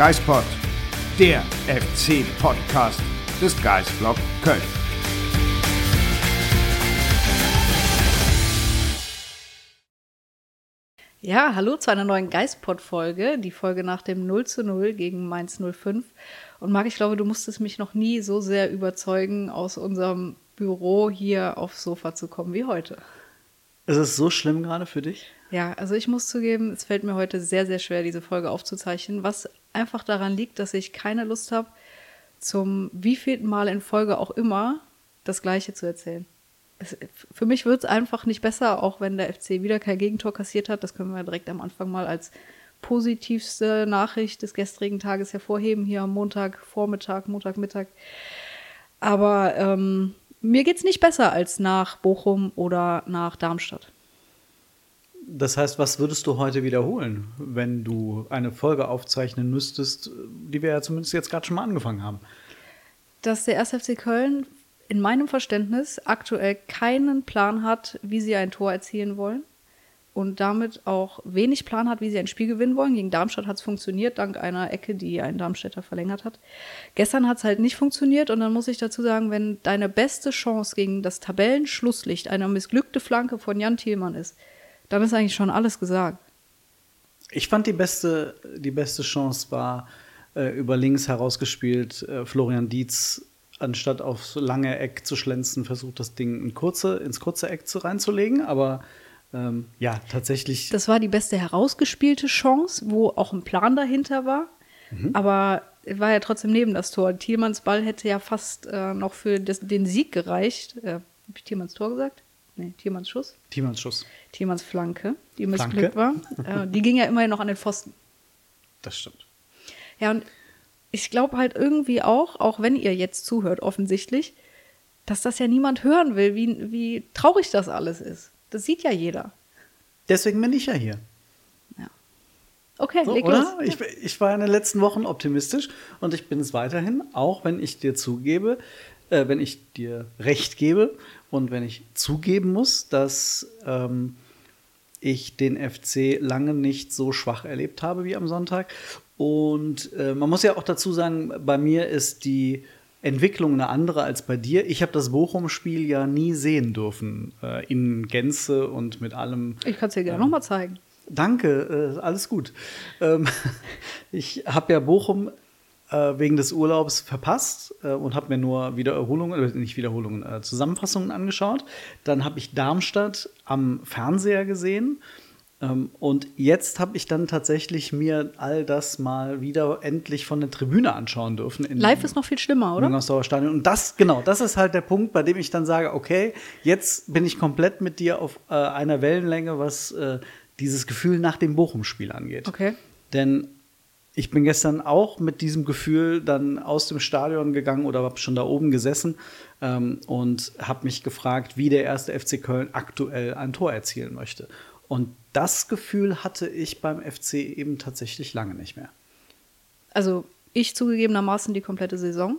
Geispod, der FC-Podcast des Geisblog Köln. Ja, hallo zu einer neuen Geistpod-Folge, die Folge nach dem 0 zu 0 gegen Mainz 05. Und Marc, ich glaube, du musstest mich noch nie so sehr überzeugen, aus unserem Büro hier aufs Sofa zu kommen wie heute. Ist es so schlimm gerade für dich? Ja, also ich muss zugeben, es fällt mir heute sehr, sehr schwer, diese Folge aufzuzeichnen, was einfach daran liegt, dass ich keine Lust habe, zum wievielten Mal in Folge auch immer das Gleiche zu erzählen. Es, für mich wird es einfach nicht besser, auch wenn der FC wieder kein Gegentor kassiert hat. Das können wir direkt am Anfang mal als positivste Nachricht des gestrigen Tages hervorheben, hier am Montagvormittag, Montagmittag. Aber ähm, mir geht es nicht besser als nach Bochum oder nach Darmstadt. Das heißt, was würdest du heute wiederholen, wenn du eine Folge aufzeichnen müsstest, die wir ja zumindest jetzt gerade schon mal angefangen haben? Dass der 1. FC Köln in meinem Verständnis aktuell keinen Plan hat, wie sie ein Tor erzielen wollen und damit auch wenig Plan hat, wie sie ein Spiel gewinnen wollen. Gegen Darmstadt hat es funktioniert, dank einer Ecke, die ein Darmstädter verlängert hat. Gestern hat es halt nicht funktioniert und dann muss ich dazu sagen, wenn deine beste Chance gegen das Tabellenschlusslicht eine missglückte Flanke von Jan Thielmann ist, dann ist eigentlich schon alles gesagt. Ich fand die beste, die beste Chance war äh, über links herausgespielt. Äh, Florian Dietz, anstatt aufs lange Eck zu schlänzen, versucht das Ding in kurze, ins kurze Eck zu, reinzulegen. Aber ähm, ja, tatsächlich. Das war die beste herausgespielte Chance, wo auch ein Plan dahinter war. Mhm. Aber war ja trotzdem neben das Tor. Thielmanns Ball hätte ja fast äh, noch für das, den Sieg gereicht. Äh, Habe ich Thielmanns Tor gesagt? Nee, Thielmanns Schuss. Thielmanns Schuss. Thielmanns Flanke, die missglückt war. äh, die ging ja immerhin noch an den Pfosten. Das stimmt. Ja, und ich glaube halt irgendwie auch, auch wenn ihr jetzt zuhört, offensichtlich, dass das ja niemand hören will, wie, wie traurig das alles ist. Das sieht ja jeder. Deswegen bin ich ja hier. Ja. Okay, so, leg oder? los. Ich, ich, war in den letzten Wochen optimistisch und ich bin es weiterhin, auch wenn ich dir zugebe, äh, wenn ich dir recht gebe und wenn ich zugeben muss, dass ähm, ich den FC lange nicht so schwach erlebt habe wie am Sonntag. Und äh, man muss ja auch dazu sagen, bei mir ist die Entwicklung eine andere als bei dir. Ich habe das Bochum-Spiel ja nie sehen dürfen, äh, in Gänze und mit allem. Ich kann es dir gerne ähm, nochmal zeigen. Danke, äh, alles gut. Ähm, ich habe ja Bochum äh, wegen des Urlaubs verpasst äh, und habe mir nur Wiederholungen, äh, nicht Wiederholungen, äh, Zusammenfassungen angeschaut. Dann habe ich Darmstadt am Fernseher gesehen. Ähm, und jetzt habe ich dann tatsächlich mir all das mal wieder endlich von der Tribüne anschauen dürfen. Live ist noch viel schlimmer, oder? Stadion. Und das, genau, das ist halt der Punkt, bei dem ich dann sage, okay, jetzt bin ich komplett mit dir auf äh, einer Wellenlänge, was äh, dieses Gefühl nach dem Bochum-Spiel angeht. Okay. Denn ich bin gestern auch mit diesem Gefühl dann aus dem Stadion gegangen oder habe schon da oben gesessen ähm, und habe mich gefragt, wie der erste FC Köln aktuell ein Tor erzielen möchte. Und das Gefühl hatte ich beim FC eben tatsächlich lange nicht mehr. Also ich zugegebenermaßen die komplette Saison,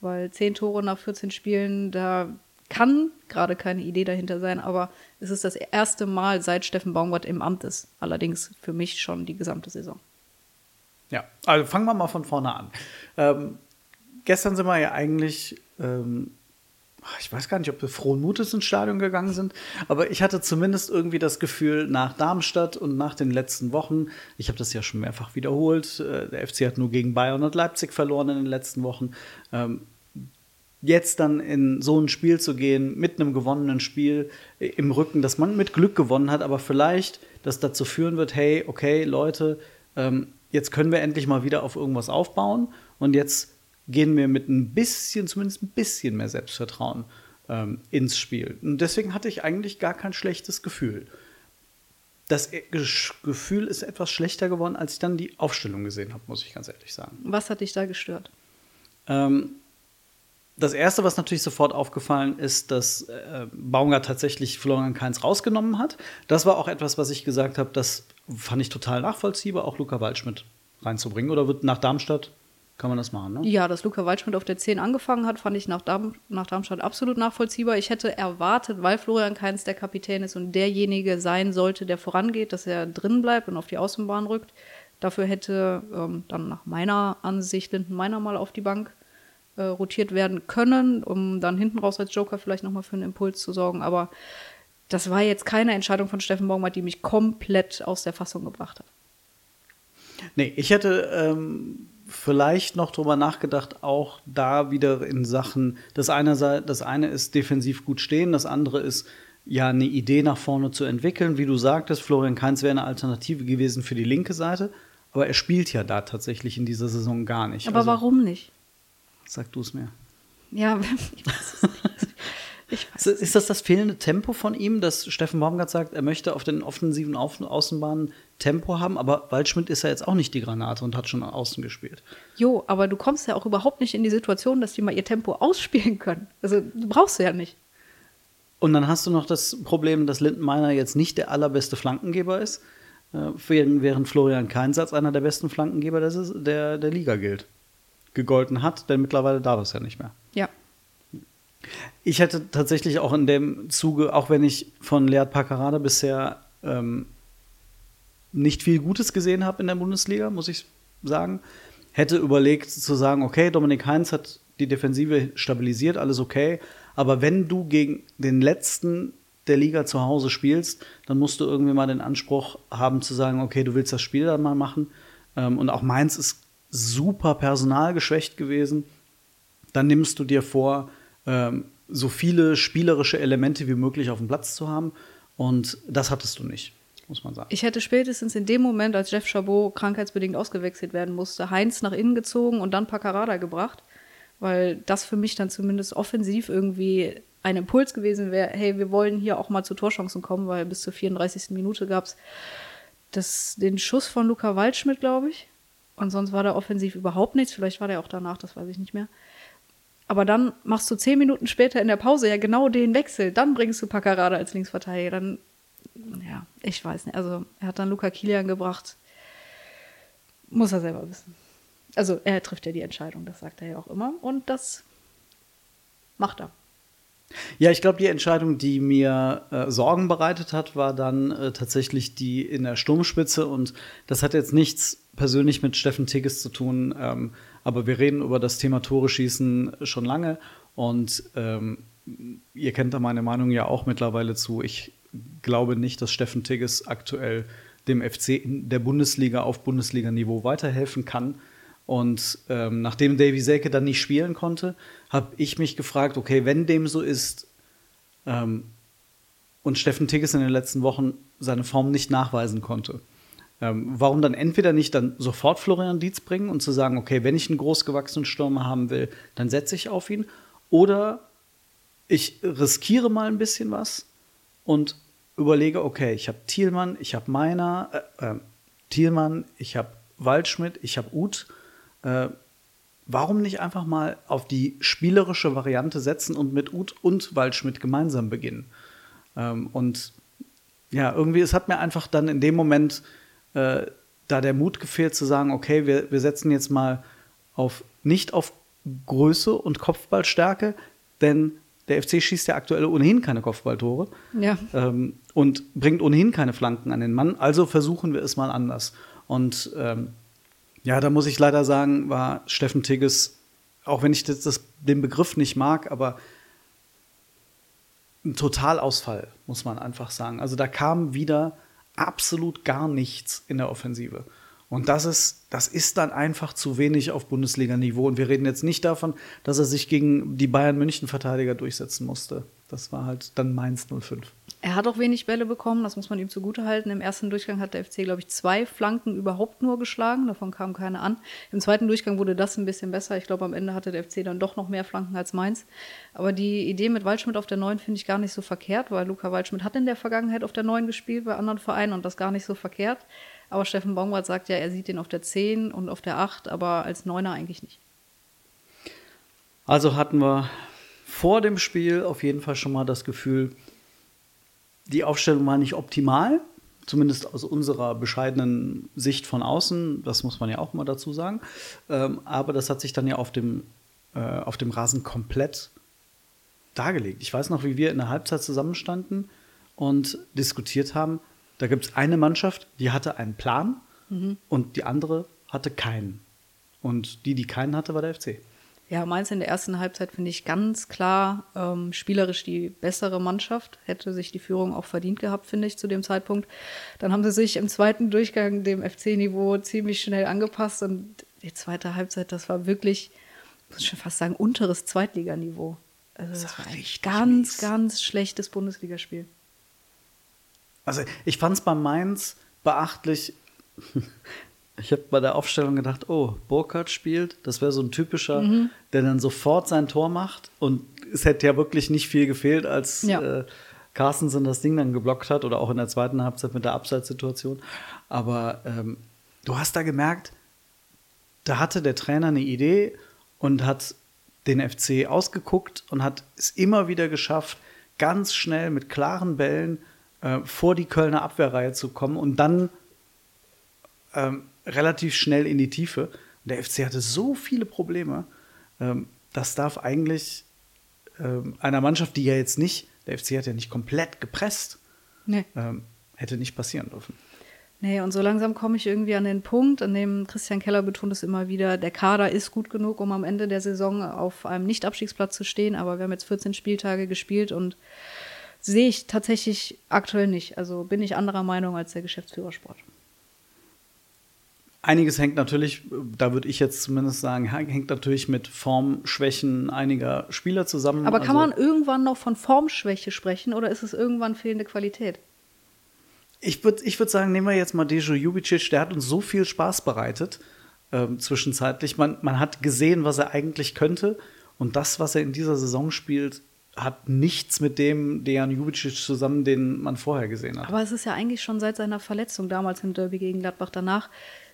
weil zehn Tore nach 14 Spielen, da kann gerade keine Idee dahinter sein, aber es ist das erste Mal seit Steffen Baumgart im Amt ist. Allerdings für mich schon die gesamte Saison. Ja, also fangen wir mal von vorne an. Ähm, gestern sind wir ja eigentlich, ähm, ich weiß gar nicht, ob wir frohen Mutes ins Stadion gegangen sind, aber ich hatte zumindest irgendwie das Gefühl, nach Darmstadt und nach den letzten Wochen, ich habe das ja schon mehrfach wiederholt, äh, der FC hat nur gegen Bayern und Leipzig verloren in den letzten Wochen. Ähm, jetzt dann in so ein Spiel zu gehen, mit einem gewonnenen Spiel äh, im Rücken, dass man mit Glück gewonnen hat, aber vielleicht das dazu führen wird, hey, okay, Leute, ähm, jetzt können wir endlich mal wieder auf irgendwas aufbauen und jetzt gehen wir mit ein bisschen, zumindest ein bisschen mehr Selbstvertrauen ähm, ins Spiel. Und deswegen hatte ich eigentlich gar kein schlechtes Gefühl. Das Gefühl ist etwas schlechter geworden, als ich dann die Aufstellung gesehen habe, muss ich ganz ehrlich sagen. Was hat dich da gestört? Ähm, das erste, was natürlich sofort aufgefallen ist, dass äh, Baumgart tatsächlich Florian Kainz rausgenommen hat. Das war auch etwas, was ich gesagt habe, das fand ich total nachvollziehbar, auch Luca Waldschmidt reinzubringen. Oder wird nach Darmstadt kann man das machen, ne? Ja, dass Luca Waldschmidt auf der 10 angefangen hat, fand ich nach, Darm nach Darmstadt absolut nachvollziehbar. Ich hätte erwartet, weil Florian Kainz der Kapitän ist und derjenige sein sollte, der vorangeht, dass er drin bleibt und auf die Außenbahn rückt. Dafür hätte ähm, dann nach meiner Ansicht Linden Meiner mal auf die Bank äh, rotiert werden können, um dann hinten raus als Joker vielleicht nochmal für einen Impuls zu sorgen. Aber das war jetzt keine Entscheidung von Steffen Baumgart, die mich komplett aus der Fassung gebracht hat. Nee, ich hätte ähm, vielleicht noch drüber nachgedacht, auch da wieder in Sachen, das eine, das eine ist defensiv gut stehen, das andere ist ja eine Idee nach vorne zu entwickeln. Wie du sagtest, Florian Kainz wäre eine Alternative gewesen für die linke Seite, aber er spielt ja da tatsächlich in dieser Saison gar nicht. Aber also, warum nicht? Sag du es mir. Ja, ich weiß es nicht. Weiß ist das das fehlende Tempo von ihm, dass Steffen Baumgart sagt, er möchte auf den offensiven Außenbahnen Tempo haben, aber Waldschmidt ist ja jetzt auch nicht die Granate und hat schon außen gespielt. Jo, aber du kommst ja auch überhaupt nicht in die Situation, dass die mal ihr Tempo ausspielen können. Also du brauchst du ja nicht. Und dann hast du noch das Problem, dass Lindenmeiner jetzt nicht der allerbeste Flankengeber ist, äh, während Florian Keinsatz einer der besten Flankengeber der, der Liga gilt. Gegolten hat, denn mittlerweile darf es ja nicht mehr. Ja. Ich hätte tatsächlich auch in dem Zuge, auch wenn ich von Lead Paccarada bisher ähm, nicht viel Gutes gesehen habe in der Bundesliga, muss ich sagen, hätte überlegt zu sagen, okay, Dominik Heinz hat die Defensive stabilisiert, alles okay, aber wenn du gegen den letzten der Liga zu Hause spielst, dann musst du irgendwie mal den Anspruch haben zu sagen, okay, du willst das Spiel dann mal machen. Ähm, und auch Mainz ist super personalgeschwächt gewesen. Dann nimmst du dir vor, ähm, so viele spielerische Elemente wie möglich auf dem Platz zu haben. Und das hattest du nicht, muss man sagen. Ich hätte spätestens in dem Moment, als Jeff Chabot krankheitsbedingt ausgewechselt werden musste, Heinz nach innen gezogen und dann Paccarada gebracht, weil das für mich dann zumindest offensiv irgendwie ein Impuls gewesen wäre, hey, wir wollen hier auch mal zu Torchancen kommen, weil bis zur 34. Minute gab es den Schuss von Luca Waldschmidt, glaube ich. Und sonst war da offensiv überhaupt nichts. Vielleicht war der auch danach, das weiß ich nicht mehr. Aber dann machst du zehn Minuten später in der Pause ja genau den Wechsel. Dann bringst du Paccarada als Linksverteidiger. Dann, ja, ich weiß nicht. Also, er hat dann Luca Kilian gebracht. Muss er selber wissen. Also, er trifft ja die Entscheidung, das sagt er ja auch immer. Und das macht er. Ja, ich glaube, die Entscheidung, die mir äh, Sorgen bereitet hat, war dann äh, tatsächlich die in der Sturmspitze. Und das hat jetzt nichts persönlich mit Steffen Tigges zu tun. Ähm, aber wir reden über das Thema Tore schießen schon lange und ähm, ihr kennt da meine Meinung ja auch mittlerweile zu. Ich glaube nicht, dass Steffen Tigges aktuell dem FC in der Bundesliga auf Bundesliga-Niveau weiterhelfen kann. Und ähm, nachdem Davy Selke dann nicht spielen konnte, habe ich mich gefragt, okay, wenn dem so ist ähm, und Steffen Tigges in den letzten Wochen seine Form nicht nachweisen konnte, ähm, warum dann entweder nicht dann sofort Florian Dietz bringen und zu sagen, okay, wenn ich einen großgewachsenen Stürmer haben will, dann setze ich auf ihn. Oder ich riskiere mal ein bisschen was und überlege, okay, ich habe Thielmann, ich habe Meiner, äh, äh, Thielmann, ich habe Waldschmidt, ich habe Uth. Äh, warum nicht einfach mal auf die spielerische Variante setzen und mit Uth und Waldschmidt gemeinsam beginnen? Ähm, und ja, irgendwie, es hat mir einfach dann in dem Moment äh, da der Mut gefehlt zu sagen, okay, wir, wir setzen jetzt mal auf nicht auf Größe und Kopfballstärke, denn der FC schießt ja aktuell ohnehin keine Kopfballtore ja. ähm, und bringt ohnehin keine Flanken an den Mann. Also versuchen wir es mal anders. Und ähm, ja, da muss ich leider sagen, war Steffen Tigges, auch wenn ich das, das, den Begriff nicht mag, aber ein Totalausfall, muss man einfach sagen. Also da kam wieder absolut gar nichts in der Offensive. Und das ist, das ist dann einfach zu wenig auf Bundesliga-Niveau. Und wir reden jetzt nicht davon, dass er sich gegen die Bayern-München-Verteidiger durchsetzen musste. Das war halt dann Mainz 05. Er hat auch wenig Bälle bekommen, das muss man ihm zugutehalten. Im ersten Durchgang hat der FC, glaube ich, zwei Flanken überhaupt nur geschlagen, davon kam keine an. Im zweiten Durchgang wurde das ein bisschen besser. Ich glaube, am Ende hatte der FC dann doch noch mehr Flanken als Mainz. Aber die Idee mit Waldschmidt auf der 9 finde ich gar nicht so verkehrt, weil Luca Waldschmidt hat in der Vergangenheit auf der 9 gespielt bei anderen Vereinen und das gar nicht so verkehrt. Aber Steffen Baumgart sagt ja, er sieht ihn auf der 10 und auf der 8, aber als Neuner eigentlich nicht. Also hatten wir vor dem Spiel auf jeden Fall schon mal das Gefühl, die Aufstellung war nicht optimal, zumindest aus unserer bescheidenen Sicht von außen. Das muss man ja auch mal dazu sagen. Ähm, aber das hat sich dann ja auf dem, äh, auf dem Rasen komplett dargelegt. Ich weiß noch, wie wir in der Halbzeit zusammenstanden und diskutiert haben. Da gibt es eine Mannschaft, die hatte einen Plan mhm. und die andere hatte keinen. Und die, die keinen hatte, war der FC. Ja, Mainz in der ersten Halbzeit finde ich ganz klar ähm, spielerisch die bessere Mannschaft. Hätte sich die Führung auch verdient gehabt, finde ich, zu dem Zeitpunkt. Dann haben sie sich im zweiten Durchgang dem FC-Niveau ziemlich schnell angepasst und die zweite Halbzeit, das war wirklich, muss ich schon fast sagen, unteres Zweitliganiveau. Also das, das war ein ganz, mies. ganz schlechtes Bundesligaspiel. Also ich fand es bei Mainz beachtlich. Ich habe bei der Aufstellung gedacht, oh, Burkhardt spielt. Das wäre so ein typischer, mhm. der dann sofort sein Tor macht. Und es hätte ja wirklich nicht viel gefehlt, als ja. äh, Carstensen das Ding dann geblockt hat oder auch in der zweiten Halbzeit mit der Abseitssituation. Aber ähm, du hast da gemerkt, da hatte der Trainer eine Idee und hat den FC ausgeguckt und hat es immer wieder geschafft, ganz schnell mit klaren Bällen äh, vor die Kölner Abwehrreihe zu kommen und dann ähm, relativ schnell in die Tiefe. Und der FC hatte so viele Probleme. Ähm, das darf eigentlich ähm, einer Mannschaft, die ja jetzt nicht, der FC hat ja nicht komplett gepresst, nee. ähm, hätte nicht passieren dürfen. Nee, und so langsam komme ich irgendwie an den Punkt, an dem Christian Keller betont es immer wieder, der Kader ist gut genug, um am Ende der Saison auf einem Nicht-Abstiegsplatz zu stehen, aber wir haben jetzt 14 Spieltage gespielt und sehe ich tatsächlich aktuell nicht. Also bin ich anderer Meinung als der Geschäftsführer Sport. Einiges hängt natürlich, da würde ich jetzt zumindest sagen, hängt natürlich mit Formschwächen einiger Spieler zusammen. Aber kann also, man irgendwann noch von Formschwäche sprechen oder ist es irgendwann fehlende Qualität? Ich würde ich würd sagen, nehmen wir jetzt mal Dejo Jubicic, der hat uns so viel Spaß bereitet ähm, zwischenzeitlich. Man, man hat gesehen, was er eigentlich könnte und das, was er in dieser Saison spielt, hat nichts mit dem Dejan Jubicic zusammen, den man vorher gesehen hat. Aber es ist ja eigentlich schon seit seiner Verletzung damals im Derby gegen Gladbach danach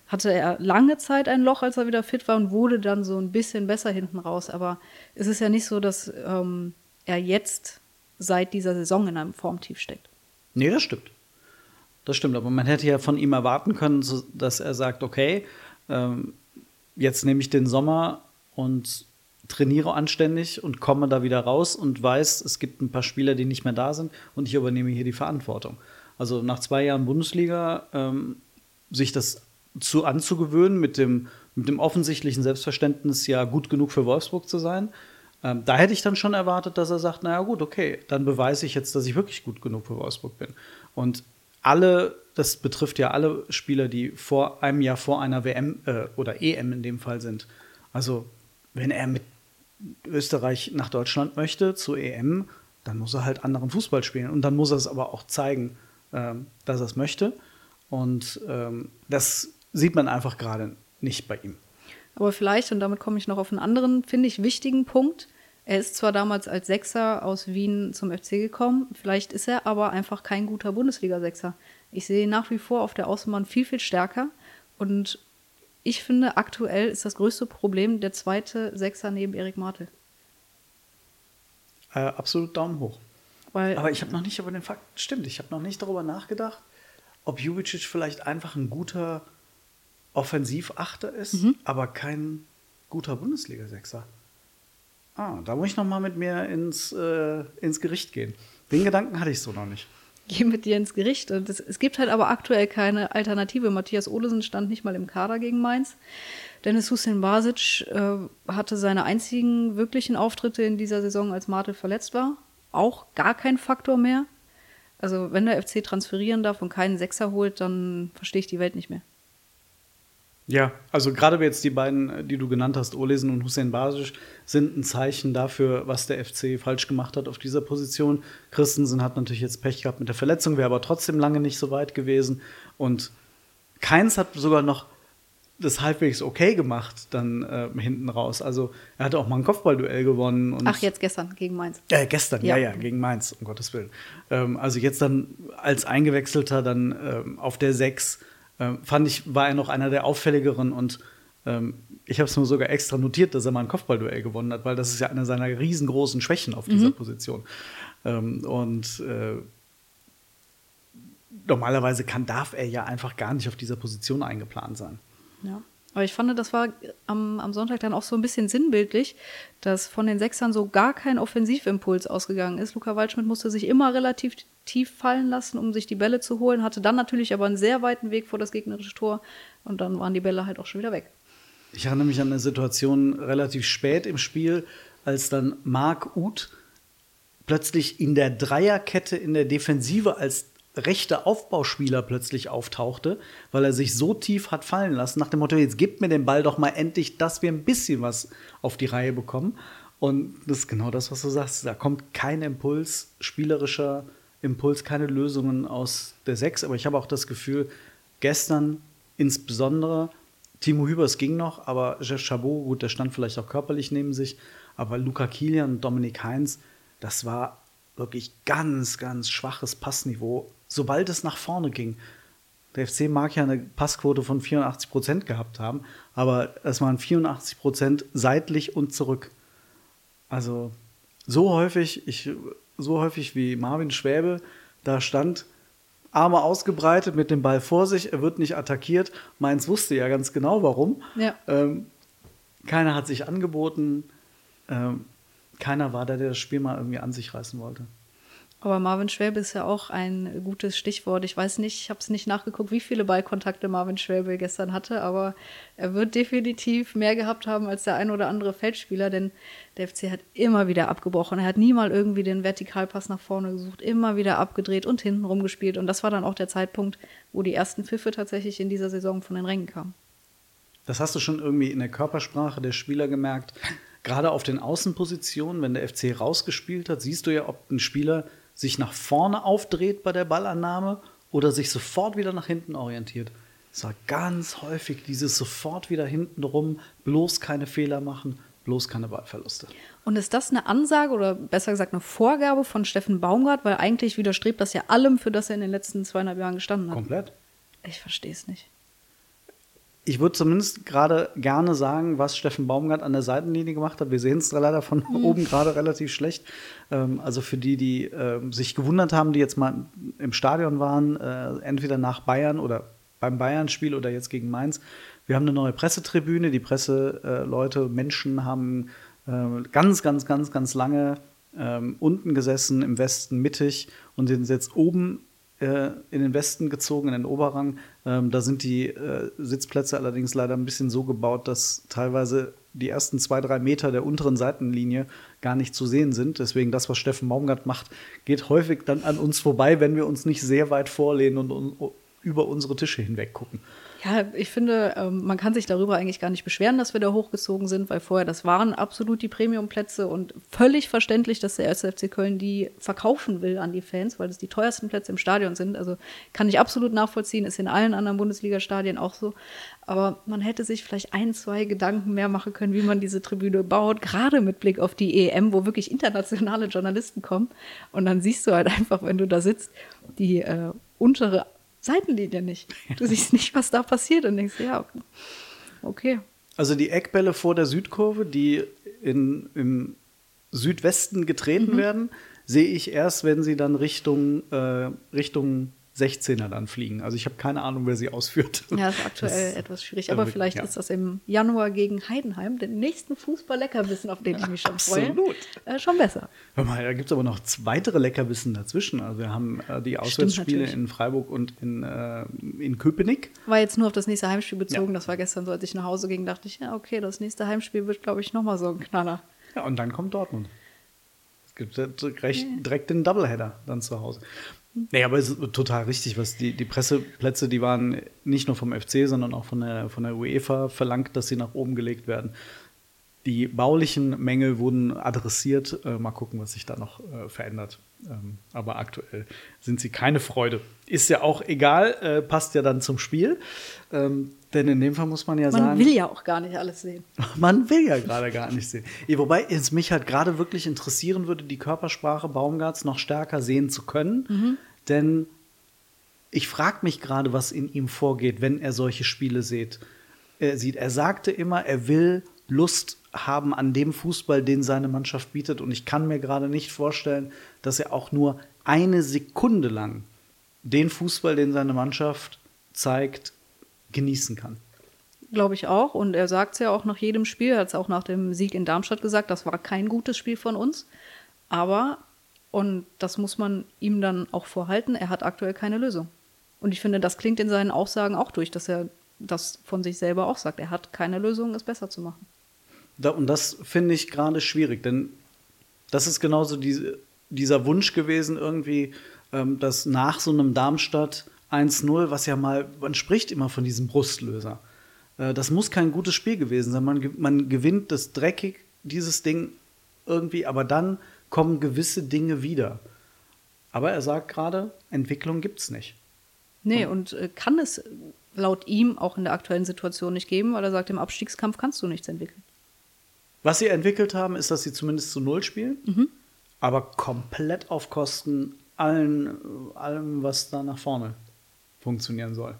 hatte er lange Zeit ein Loch, als er wieder fit war und wurde dann so ein bisschen besser hinten raus. Aber es ist ja nicht so, dass ähm, er jetzt seit dieser Saison in einem Formtief steckt. Nee, das stimmt. Das stimmt, aber man hätte ja von ihm erwarten können, dass er sagt, okay, ähm, jetzt nehme ich den Sommer und trainiere anständig und komme da wieder raus und weiß, es gibt ein paar Spieler, die nicht mehr da sind und ich übernehme hier die Verantwortung. Also nach zwei Jahren Bundesliga ähm, sich das zu anzugewöhnen, mit dem, mit dem offensichtlichen Selbstverständnis, ja gut genug für Wolfsburg zu sein. Ähm, da hätte ich dann schon erwartet, dass er sagt, naja gut, okay, dann beweise ich jetzt, dass ich wirklich gut genug für Wolfsburg bin. Und alle, das betrifft ja alle Spieler, die vor einem Jahr vor einer WM äh, oder EM in dem Fall sind. Also wenn er mit Österreich nach Deutschland möchte zur EM, dann muss er halt anderen Fußball spielen. Und dann muss er es aber auch zeigen, äh, dass er es möchte. Und ähm, das sieht man einfach gerade nicht bei ihm. Aber vielleicht, und damit komme ich noch auf einen anderen, finde ich, wichtigen Punkt. Er ist zwar damals als Sechser aus Wien zum FC gekommen, vielleicht ist er aber einfach kein guter Bundesliga-Sechser. Ich sehe nach wie vor auf der Außenbahn viel, viel stärker. Und ich finde, aktuell ist das größte Problem der zweite Sechser neben Erik Martel. Äh, absolut Daumen hoch. Weil, aber ich habe noch nicht über den Fakt, stimmt, ich habe noch nicht darüber nachgedacht, ob Jubicic vielleicht einfach ein guter Offensivachter ist, mhm. aber kein guter Bundesliga-Sechser. Ah, da muss ich noch mal mit mir ins, äh, ins Gericht gehen. Den Gedanken hatte ich so noch nicht. Geh mit dir ins Gericht. Und es, es gibt halt aber aktuell keine Alternative. Matthias Olesen stand nicht mal im Kader gegen Mainz. Dennis Hussein Basic äh, hatte seine einzigen wirklichen Auftritte in dieser Saison, als Martel verletzt war. Auch gar kein Faktor mehr. Also, wenn der FC transferieren darf und keinen Sechser holt, dann verstehe ich die Welt nicht mehr. Ja, also gerade jetzt die beiden, die du genannt hast, Olesen und Hussein Basic, sind ein Zeichen dafür, was der FC falsch gemacht hat auf dieser Position. Christensen hat natürlich jetzt Pech gehabt mit der Verletzung, wäre aber trotzdem lange nicht so weit gewesen. Und Keins hat sogar noch das halbwegs okay gemacht, dann äh, hinten raus. Also er hatte auch mal ein Kopfballduell gewonnen. Und Ach, jetzt gestern gegen Mainz. Äh, gestern, ja. Ja. ja, gegen Mainz, um Gottes Willen. Ähm, also jetzt dann als Eingewechselter dann ähm, auf der Sechs, ähm, fand ich, war er noch einer der auffälligeren und ähm, ich habe es nur sogar extra notiert, dass er mal ein Kopfballduell gewonnen hat, weil das ist ja eine seiner riesengroßen Schwächen auf dieser Position. Ähm, und äh, normalerweise kann, darf er ja einfach gar nicht auf dieser Position eingeplant sein. Ja. Aber ich fand, das war am, am Sonntag dann auch so ein bisschen sinnbildlich, dass von den Sechsern so gar kein Offensivimpuls ausgegangen ist. Luca Waldschmidt musste sich immer relativ tief fallen lassen, um sich die Bälle zu holen, hatte dann natürlich aber einen sehr weiten Weg vor das gegnerische Tor und dann waren die Bälle halt auch schon wieder weg. Ich erinnere mich an eine Situation relativ spät im Spiel, als dann Marc Uth plötzlich in der Dreierkette in der Defensive als rechter Aufbauspieler plötzlich auftauchte, weil er sich so tief hat fallen lassen, nach dem Motto, jetzt gebt mir den Ball doch mal endlich, dass wir ein bisschen was auf die Reihe bekommen. Und das ist genau das, was du sagst. Da kommt kein Impuls, spielerischer Impuls, keine Lösungen aus der Sechs. Aber ich habe auch das Gefühl, gestern insbesondere, Timo Hübers ging noch, aber Jeff Chabot, gut, der stand vielleicht auch körperlich neben sich, aber Luca Kilian und Dominik Heinz, das war wirklich ganz, ganz schwaches Passniveau, sobald es nach vorne ging. Der FC mag ja eine Passquote von 84 Prozent gehabt haben, aber es waren 84 Prozent seitlich und zurück. Also so häufig, ich, so häufig wie Marvin Schwäbe da stand, Arme ausgebreitet mit dem Ball vor sich, er wird nicht attackiert. Mainz wusste ja ganz genau warum. Ja. Ähm, keiner hat sich angeboten. Ähm, keiner war da, der das Spiel mal irgendwie an sich reißen wollte. Aber Marvin Schwäbe ist ja auch ein gutes Stichwort. Ich weiß nicht, ich habe es nicht nachgeguckt, wie viele Ballkontakte Marvin Schwäbe gestern hatte, aber er wird definitiv mehr gehabt haben als der ein oder andere Feldspieler, denn der FC hat immer wieder abgebrochen. Er hat nie mal irgendwie den Vertikalpass nach vorne gesucht, immer wieder abgedreht und hinten rumgespielt. Und das war dann auch der Zeitpunkt, wo die ersten Pfiffe tatsächlich in dieser Saison von den Rängen kamen. Das hast du schon irgendwie in der Körpersprache der Spieler gemerkt. Gerade auf den Außenpositionen, wenn der FC rausgespielt hat, siehst du ja, ob ein Spieler sich nach vorne aufdreht bei der Ballannahme oder sich sofort wieder nach hinten orientiert. Es war ganz häufig dieses sofort wieder hinten rum, bloß keine Fehler machen, bloß keine Ballverluste. Und ist das eine Ansage oder besser gesagt eine Vorgabe von Steffen Baumgart? Weil eigentlich widerstrebt das ja allem, für das er in den letzten zweieinhalb Jahren gestanden hat. Komplett. Ich verstehe es nicht. Ich würde zumindest gerade gerne sagen, was Steffen Baumgart an der Seitenlinie gemacht hat. Wir sehen es leider von oben gerade relativ schlecht. Ähm, also für die, die ähm, sich gewundert haben, die jetzt mal im Stadion waren, äh, entweder nach Bayern oder beim Bayern-Spiel oder jetzt gegen Mainz. Wir haben eine neue Pressetribüne. Die Presseleute, Menschen haben äh, ganz, ganz, ganz, ganz lange ähm, unten gesessen, im Westen mittig und sind jetzt oben äh, in den Westen gezogen, in den Oberrang. Ähm, da sind die äh, Sitzplätze allerdings leider ein bisschen so gebaut, dass teilweise die ersten zwei, drei Meter der unteren Seitenlinie gar nicht zu sehen sind. Deswegen das, was Steffen Baumgart macht, geht häufig dann an uns vorbei, wenn wir uns nicht sehr weit vorlehnen und, un- über unsere Tische hinweg gucken. Ja, ich finde, ähm, man kann sich darüber eigentlich gar nicht beschweren, dass wir da hochgezogen sind, weil vorher das waren absolut die Premium-Plätze und völlig verständlich, dass der 1. FC Köln die verkaufen will an die Fans, weil das die teuersten Plätze im Stadion sind. Also kann ich absolut nachvollziehen, ist in allen anderen Bundesliga-Stadien auch so. Aber man hätte sich vielleicht ein, zwei Gedanken mehr machen können, wie man diese Tribüne baut, gerade mit Blick auf die EM, wo wirklich internationale Journalisten kommen. Und dann siehst du halt einfach, wenn du da sitzt, die äh, untere Seitenlinie nicht. Du siehst nicht, was da passiert und denkst, ja, okay. Also die Eckbälle vor der Südkurve, die in, im Südwesten getreten werden, sehe ich erst, wenn sie dann Richtung, äh, Richtung 16er dann fliegen. Also ich habe keine Ahnung, wer sie ausführt. Ja, das ist aktuell Das- etwas schwierig. Aber vielleicht ja. ist das im Januar gegen Heidenheim, den nächsten Fußball-Leckerbissen, auf den ich mich schon freue, Absolut. äh, schon besser. Hör mal, da gibt es aber noch weitere Leckerbissen dazwischen. Also wir haben äh, die Auswärtsspiele in Freiburg und in, äh, in Köpenick. War jetzt nur auf das nächste Heimspiel bezogen. Ja. Das war gestern so, als ich nach Hause ging, dachte ich, ja, okay, das nächste Heimspiel wird, glaube ich, nochmal so ein Knaller. Ja, und dann kommt Dortmund. Gibt direkt, direkt den Doubleheader dann zu Hause. Nee, aber es ist total richtig, was die, die Presseplätze, die waren nicht nur vom FC, sondern auch von der, von der UEFA verlangt, dass sie nach oben gelegt werden. Die baulichen Mängel wurden adressiert. Äh, mal gucken, was sich da noch äh, verändert. Ähm, aber aktuell sind sie keine Freude. Ist ja auch egal, äh, passt ja dann zum Spiel. Ähm, denn in dem Fall muss man ja Man sagen. will ja auch gar nicht alles sehen. Man will ja gerade gar nicht sehen. Wobei es mich halt gerade wirklich interessieren würde, die Körpersprache Baumgarts noch stärker sehen zu können. Denn ich frage mich gerade, was in ihm vorgeht, wenn er solche Spiele sieht. Er sieht. Er sagte immer, er will Lust haben an dem Fußball, den seine Mannschaft bietet. Und ich kann mir gerade nicht vorstellen, dass er auch nur eine Sekunde lang den Fußball, den seine Mannschaft zeigt, genießen kann. Glaube ich auch. Und er sagt es ja auch nach jedem Spiel, er hat es auch nach dem Sieg in Darmstadt gesagt, das war kein gutes Spiel von uns. Aber, und das muss man ihm dann auch vorhalten, er hat aktuell keine Lösung. Und ich finde, das klingt in seinen Aussagen auch durch, dass er das von sich selber auch sagt. Er hat keine Lösung, es besser zu machen. Da, und das finde ich gerade schwierig, denn das ist genauso diese, dieser Wunsch gewesen, irgendwie, ähm, dass nach so einem Darmstadt 1-0, was ja mal, man spricht immer von diesem Brustlöser. Äh, das muss kein gutes Spiel gewesen sein. Man, man gewinnt das dreckig, dieses Ding irgendwie, aber dann kommen gewisse Dinge wieder. Aber er sagt gerade, Entwicklung gibt es nicht. Nee, und äh, kann es laut ihm auch in der aktuellen Situation nicht geben, weil er sagt, im Abstiegskampf kannst du nichts entwickeln. Was sie entwickelt haben, ist, dass sie zumindest zu Null spielen, aber komplett auf Kosten allen, allem, was da nach vorne funktionieren soll.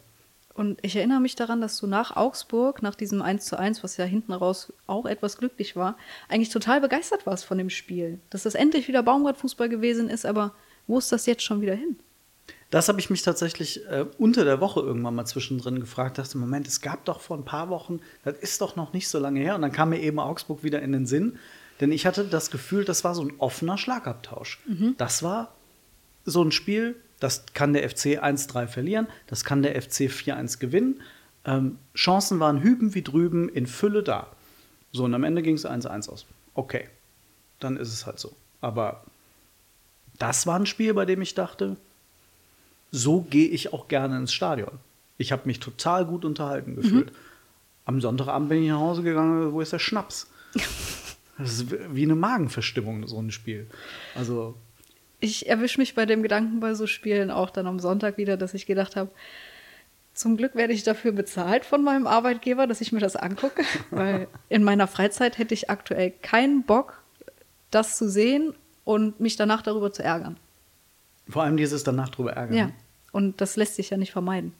Und ich erinnere mich daran, dass du nach Augsburg, nach diesem 1 zu 1, was ja hinten raus auch etwas glücklich war, eigentlich total begeistert warst von dem Spiel. Dass das endlich wieder Baumgart-Fußball gewesen ist, aber wo ist das jetzt schon wieder hin? Das habe ich mich tatsächlich äh, unter der Woche irgendwann mal zwischendrin gefragt. Dachte, Moment, es gab doch vor ein paar Wochen, das ist doch noch nicht so lange her. Und dann kam mir eben Augsburg wieder in den Sinn. Denn ich hatte das Gefühl, das war so ein offener Schlagabtausch. Das war so ein Spiel, das kann der FC 1-3 verlieren, das kann der FC 4-1 gewinnen. Ähm, Chancen waren hüben wie drüben in Fülle da. So, und am Ende ging es 1-1 aus. Okay, dann ist es halt so. Aber das war ein Spiel, bei dem ich dachte, so gehe ich auch gerne ins Stadion. Ich habe mich total gut unterhalten gefühlt. Am Sonntagabend bin ich nach Hause gegangen, wo ist der Schnaps? Das ist wie eine Magenverstimmung, so ein Spiel. Also, Ich erwische mich bei dem Gedanken bei so Spielen auch dann am Sonntag wieder, dass ich gedacht habe, zum Glück werde ich dafür bezahlt von meinem Arbeitgeber, dass ich mir das angucke, weil in meiner Freizeit hätte ich aktuell keinen Bock, das zu sehen und mich danach darüber zu ärgern. vor allem dieses danach drüber ärgern. Ja, und das lässt sich ja nicht vermeiden.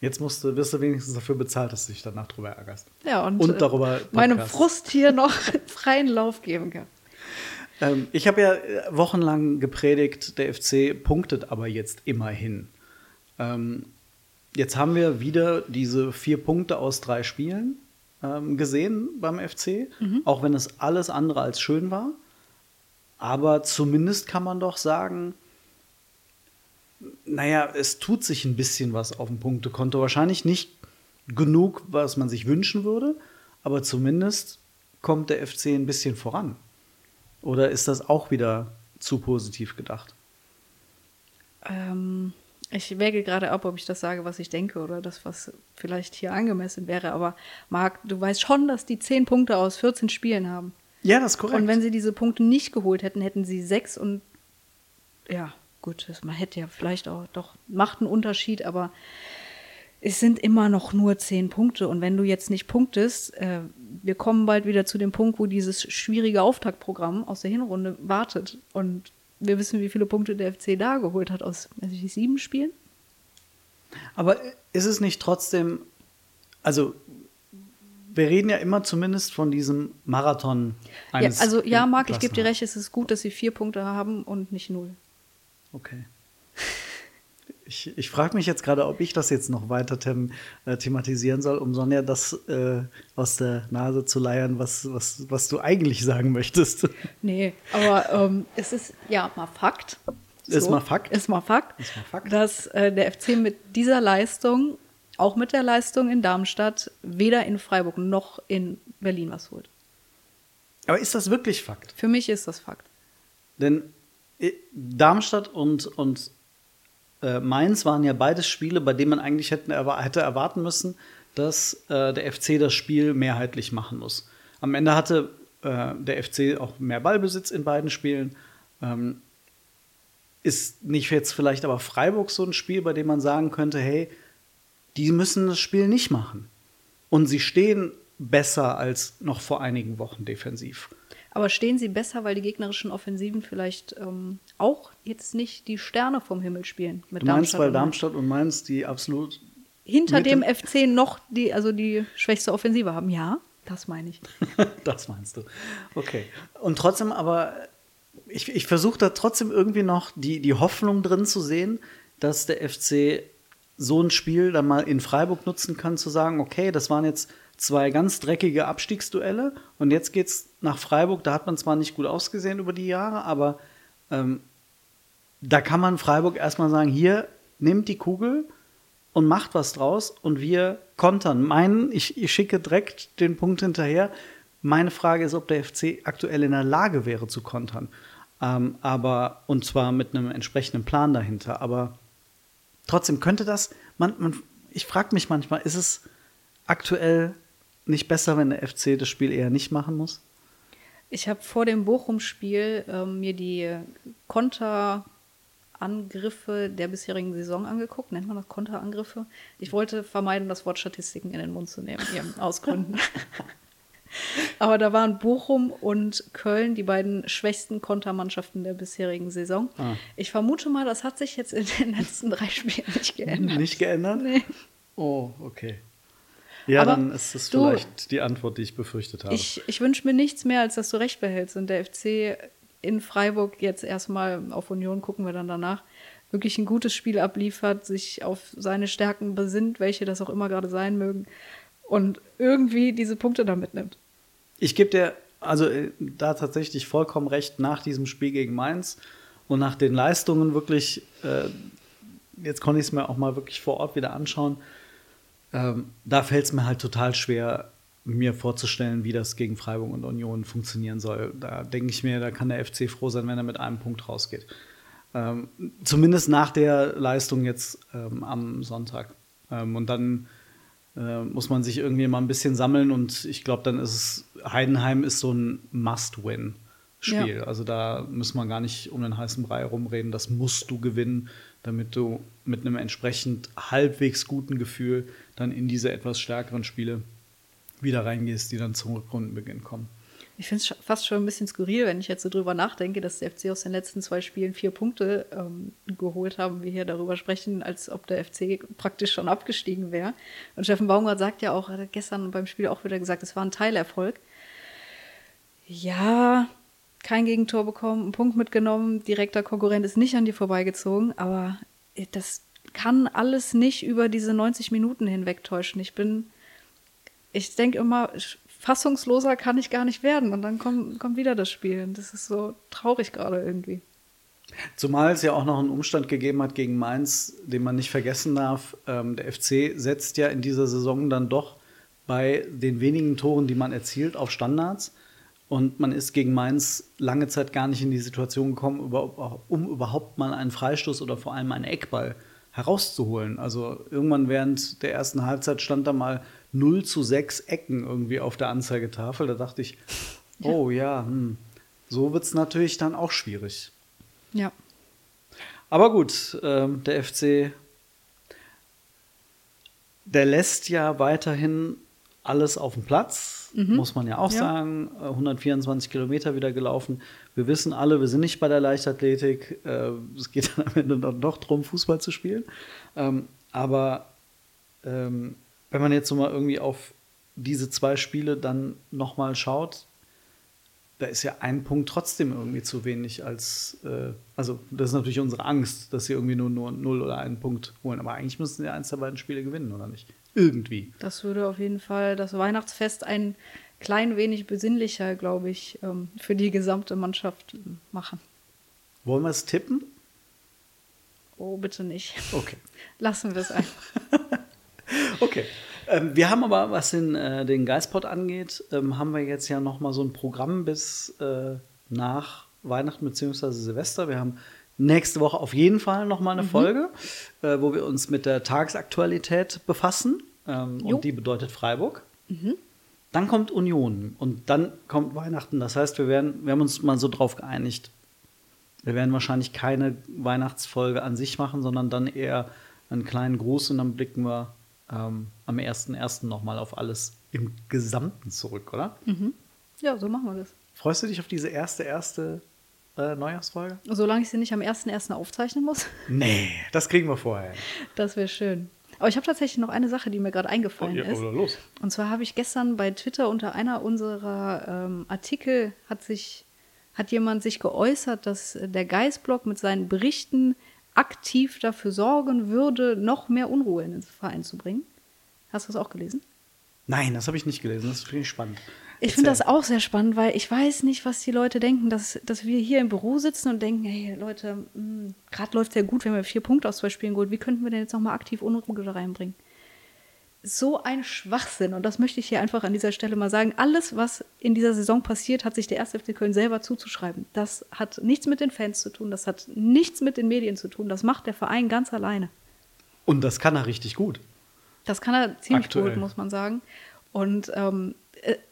Jetzt musst du, wirst du wenigstens dafür bezahlt, dass du dich danach drüber ärgerst. Ja, und, Und äh, darüber meinem. Frust hier noch freien Lauf geben kann. Ähm, ich habe ja äh, wochenlang gepredigt, der FC punktet aber jetzt immerhin. Ähm, jetzt haben wir wieder diese vier Punkte aus drei Spielen ähm, gesehen beim FC, auch wenn es alles andere als schön war. Aber zumindest kann man doch sagen, naja, es tut sich ein bisschen was auf dem Punktekonto. Wahrscheinlich nicht genug, was man sich wünschen würde, aber zumindest kommt der FC ein bisschen voran. Oder ist das auch wieder zu positiv gedacht? Ähm, ich wäge gerade ab, ob ich das sage, was ich denke oder das, was vielleicht hier angemessen wäre. Aber Marc, du weißt schon, dass die zehn Punkte aus 14 Spielen haben. Ja, das ist korrekt. Und wenn sie diese Punkte nicht geholt hätten, hätten sie sechs und ja, gut, das, man hätte ja vielleicht auch doch, macht einen Unterschied, aber es sind immer noch nur zehn Punkte. Und wenn du jetzt nicht punktest, äh, wir kommen bald wieder zu dem Punkt, wo dieses schwierige Auftaktprogramm aus der Hinrunde wartet. Und wir wissen, wie viele Punkte der FC da geholt hat aus nicht, sieben Spielen. Aber ist es nicht trotzdem, also wir reden ja immer zumindest von diesem Marathon Ja, eines also ja, Marc, ich gebe dir recht, es ist gut, dass sie vier Punkte haben und nicht null. Okay. Ich, ich frage mich jetzt gerade, ob ich das jetzt noch weiter them, äh, thematisieren soll, um Sonja das äh, aus der Nase zu leiern, was, was, was du eigentlich sagen möchtest. Nee, aber ähm, es ist ja mal Fakt. Ist mal Fakt. Ist mal Fakt, Ist mal Fakt. dass äh, der FC mit dieser Leistung, auch mit der Leistung in Darmstadt, weder in Freiburg noch in Berlin was holt. Aber ist das wirklich Fakt? Für mich ist das Fakt. Denn äh, Darmstadt und, und äh, Mainz waren ja beides Spiele, bei denen man eigentlich hätte, hätte erwarten müssen, dass äh, der FC das Spiel mehrheitlich machen muss. Am Ende hatte äh, der FC auch mehr Ballbesitz in beiden Spielen. Ähm, ist nicht jetzt vielleicht aber Freiburg so ein Spiel, bei dem man sagen könnte, hey, die müssen das Spiel nicht machen. Und sie stehen besser als noch vor einigen Wochen defensiv. Aber stehen sie besser, weil die gegnerischen Offensiven vielleicht ähm, auch jetzt nicht die Sterne vom Himmel spielen? Mit du meinst, Darmstadt weil Darmstadt und Mainz die absolut hinter dem FC noch die, also die schwächste Offensive haben. Ja, das meine ich. das meinst du. Okay. Und trotzdem aber, ich, ich versuche da trotzdem irgendwie noch die, die Hoffnung drin zu sehen, dass der FC so ein Spiel dann mal in Freiburg nutzen kann, zu sagen, okay, das waren jetzt zwei ganz dreckige Abstiegsduelle und jetzt geht's nach Freiburg. Da hat man zwar nicht gut ausgesehen über die Jahre, aber ähm, da kann man Freiburg erstmal sagen, hier, nehmt die Kugel und macht was draus und wir kontern. Mein, ich, ich schicke direkt den Punkt hinterher. Meine Frage ist, ob der FC aktuell in der Lage wäre zu kontern. Ähm, aber, und zwar mit einem entsprechenden Plan dahinter. Aber trotzdem könnte das, man, man ich frage mich manchmal, ist es aktuell nicht besser, wenn der FC das Spiel eher nicht machen muss? Ich habe vor dem Bochum-Spiel ähm, mir die Konterangriffe der bisherigen Saison angeguckt. Nennt man das Konterangriffe? Ich wollte vermeiden, das Wort Statistiken in den Mund zu nehmen, aus Gründen. Aber da waren Bochum und Köln die beiden schwächsten Kontermannschaften der bisherigen Saison. Ah. Ich vermute mal, das hat sich jetzt in den letzten drei Spielen nicht geändert. Nicht geändert? Nee. Oh, okay. Ja, Aber dann ist das vielleicht die Antwort, die ich befürchtet habe. Ich, ich wünsche mir nichts mehr, als dass du recht behältst und der FC in Freiburg jetzt erstmal auf Union gucken wir dann danach wirklich ein gutes Spiel abliefert, sich auf seine Stärken besinnt, welche das auch immer gerade sein mögen und irgendwie diese Punkte da mitnimmt. Ich gebe dir also äh, da tatsächlich vollkommen recht nach diesem Spiel gegen Mainz und nach den Leistungen wirklich, äh, jetzt konnte ich es mir auch mal wirklich vor Ort wieder anschauen ähm, da fällt es mir halt total schwer, mir vorzustellen, wie das gegen Freiburg und Union funktionieren soll. Da denke ich mir, da kann der FC froh sein, wenn er mit einem Punkt rausgeht. Ähm, zumindest nach der Leistung jetzt ähm, am Sonntag. Ähm, und dann äh, muss man sich irgendwie mal ein bisschen sammeln und ich glaube, dann ist es, Heidenheim ist so ein Must-Win. Spiel. Ja. Also da muss man gar nicht um den heißen Brei rumreden. Das musst du gewinnen, damit du mit einem entsprechend halbwegs guten Gefühl dann in diese etwas stärkeren Spiele wieder reingehst, die dann zum Rückrundenbeginn kommen. Ich finde es fast schon ein bisschen skurril, wenn ich jetzt so drüber nachdenke, dass der FC aus den letzten zwei Spielen vier Punkte ähm, geholt haben, wir hier darüber sprechen, als ob der FC praktisch schon abgestiegen wäre. Und Steffen Baumgart sagt ja auch, hat gestern beim Spiel auch wieder gesagt, es war ein Teilerfolg. Ja, kein Gegentor bekommen, einen Punkt mitgenommen, direkter Konkurrent ist nicht an dir vorbeigezogen, aber das kann alles nicht über diese 90 Minuten hinwegtäuschen. Ich bin, ich denke immer, fassungsloser kann ich gar nicht werden. Und dann kommt, kommt wieder das Spiel. Und das ist so traurig gerade irgendwie. Zumal es ja auch noch einen Umstand gegeben hat gegen Mainz, den man nicht vergessen darf. Ähm, der FC setzt ja in dieser Saison dann doch bei den wenigen Toren, die man erzielt, auf Standards. Und man ist gegen Mainz lange Zeit gar nicht in die Situation gekommen, um überhaupt mal einen Freistoß oder vor allem einen Eckball herauszuholen. Also irgendwann während der ersten Halbzeit stand da mal 0 zu 6 Ecken irgendwie auf der Anzeigetafel. Da dachte ich, oh ja, hm, so wird es natürlich dann auch schwierig. Ja. Aber gut, äh, der FC, der lässt ja weiterhin alles auf dem Platz, mhm. muss man ja auch ja. sagen. 124 Kilometer wieder gelaufen. Wir wissen alle, wir sind nicht bei der Leichtathletik. Äh, es geht dann am Ende dann doch darum, Fußball zu spielen. Ähm, aber ähm, wenn man jetzt so mal irgendwie auf diese zwei Spiele dann nochmal schaut, da ist ja ein Punkt trotzdem irgendwie zu wenig als, äh, also das ist natürlich unsere Angst, dass sie irgendwie nur, nur null oder einen Punkt holen. Aber eigentlich müssen sie eins der beiden Spiele gewinnen, oder nicht? Irgendwie. Das würde auf jeden Fall das Weihnachtsfest ein klein wenig besinnlicher, glaube ich, ähm, für die gesamte Mannschaft machen. Wollen wir es tippen? Oh, bitte nicht. Okay. Lassen wir es einfach. okay. Ähm, wir haben aber, was den, äh, den Geistpot angeht, ähm, haben wir jetzt ja noch mal so ein Programm bis äh, nach Weihnachten bzw. Silvester. Wir haben nächste Woche auf jeden Fall noch mal eine Folge, äh, wo wir uns mit der Tagesaktualität befassen. Ähm, und die bedeutet Freiburg. Dann kommt Union und dann kommt Weihnachten. Das heißt, wir, werden, wir haben uns mal so drauf geeinigt, wir werden wahrscheinlich keine Weihnachtsfolge an sich machen, sondern dann eher einen kleinen Gruß und dann blicken wir ähm, am 1.1. nochmal auf alles im Gesamten zurück, oder? Ja, so machen wir das. Freust du dich auf diese erste, erste äh, Neujahrsfolge? Solange ich sie nicht am 1.1. aufzeichnen muss, Nee, das kriegen wir vorher. das wäre schön. Aber ich habe tatsächlich noch eine Sache, die mir gerade eingefallen ist. los. Und zwar habe ich gestern bei Twitter unter einer unserer ähm, Artikel hat sich hat jemand sich geäußert, dass der Geistblog mit seinen Berichten aktiv dafür sorgen würde, noch mehr Unruhe in den Verein zu bringen. Hast du das auch gelesen? Nein, das habe ich nicht gelesen. Das finde ich spannend. Ich finde das auch sehr spannend, weil ich weiß nicht, was die Leute denken, dass, dass wir hier im Büro sitzen und denken, hey Leute, gerade läuft es ja gut, wenn wir vier Punkte aus zwei Spielen geholt. Wie könnten wir denn jetzt nochmal aktiv Unruhe reinbringen? So ein Schwachsinn. Und das möchte ich hier einfach an dieser Stelle mal sagen. Alles, was in dieser Saison passiert, hat sich der 1. FC Köln selber zuzuschreiben. Das hat nichts mit den Fans zu tun, das hat nichts mit den Medien zu tun. Das macht der Verein ganz alleine. Und das kann er richtig gut. Das kann er ziemlich Aktuell. gut, muss man sagen. Und ähm, äh,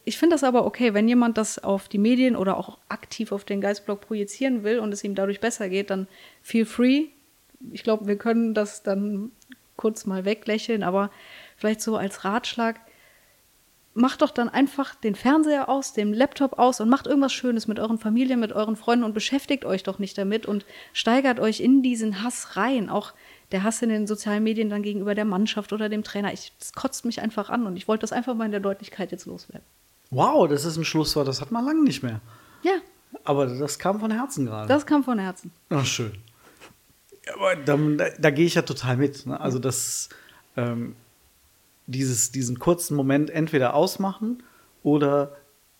ich finde das aber okay, wenn jemand das auf die Medien oder auch aktiv auf den Geistblog projizieren will und es ihm dadurch besser geht, dann feel free. Ich glaube, wir können das dann kurz mal weglächeln, aber vielleicht so als Ratschlag, macht doch dann einfach den Fernseher aus, den Laptop aus und macht irgendwas Schönes mit euren Familien, mit euren Freunden und beschäftigt euch doch nicht damit und steigert euch in diesen Hass rein. Auch der Hass in den sozialen Medien dann gegenüber der Mannschaft oder dem Trainer. Ich, das kotzt mich einfach an und ich wollte das einfach mal in der Deutlichkeit jetzt loswerden. Wow, das ist ein Schlusswort. Das hat man lange nicht mehr. Ja, Aber das kam von Herzen gerade. das kam von Herzen. Ach, schön. Aber da, da, da gehe ich ja total mit. Ne? Also, das, ähm, dieses, diesen kurzen Moment entweder ausmachen oder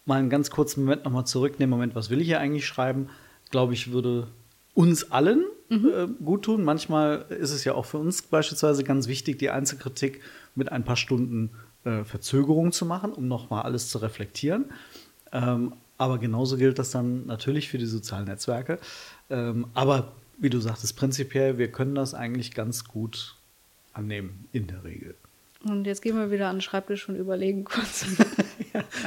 mal einen ganz kurzen Moment nochmal zurücknehmen. Moment, was will ich hier eigentlich schreiben? Glaube ich, würde uns allen äh, gut tun. Manchmal ist es ja auch für uns beispielsweise ganz wichtig, die Einzelkritik mit ein paar Stunden äh, Verzögerung zu machen, um nochmal alles zu reflektieren. Ähm, aber genauso gilt das dann natürlich für die sozialen Netzwerke. Ähm, aber wie du sagtest, prinzipiell, wir können das eigentlich ganz gut annehmen, in der Regel. Und jetzt gehen wir wieder an den Schreibtisch und überlegen kurz.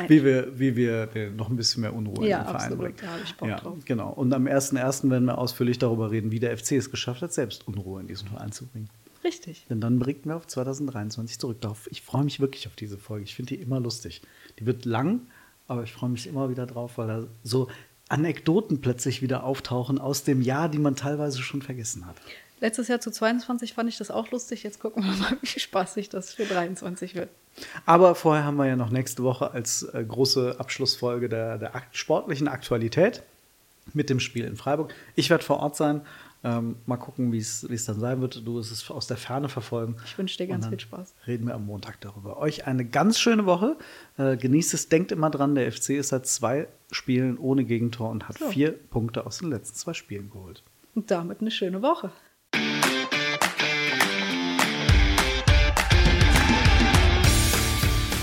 Wie wir, wie wir wir noch ein bisschen mehr Unruhe Ja, in den Verein absolut, bringen. da habe ich Bock ja, drauf. Genau. Und am 1.1. werden wir ausführlich darüber reden, wie der FC es geschafft hat, selbst Unruhe in diesen Verein zu bringen. Richtig. Denn dann blicken wir auf 2023 zurück. Darauf, ich freue mich wirklich auf diese Folge. Ich finde die immer lustig. Die wird lang, aber ich freue mich immer wieder drauf, weil da so Anekdoten plötzlich wieder auftauchen aus dem Jahr, die man teilweise schon vergessen hat. Letztes Jahr zu 22 fand ich das auch lustig. Jetzt gucken wir mal, wie spaßig das für 23 wird. Aber vorher haben wir ja noch nächste Woche als äh, große Abschlussfolge der, der akt sportlichen Aktualität mit dem Spiel in Freiburg. Ich werde vor Ort sein. Ähm, mal gucken, wie es dann sein wird. Du wirst es aus der Ferne verfolgen. Ich wünsche dir ganz viel Spaß. Reden wir am Montag darüber. Euch eine ganz schöne Woche. Äh, genießt es, denkt immer dran, der FC ist seit zwei Spielen ohne Gegentor und hat So. vier Punkte aus den letzten zwei Spielen geholt. Und damit eine schöne Woche.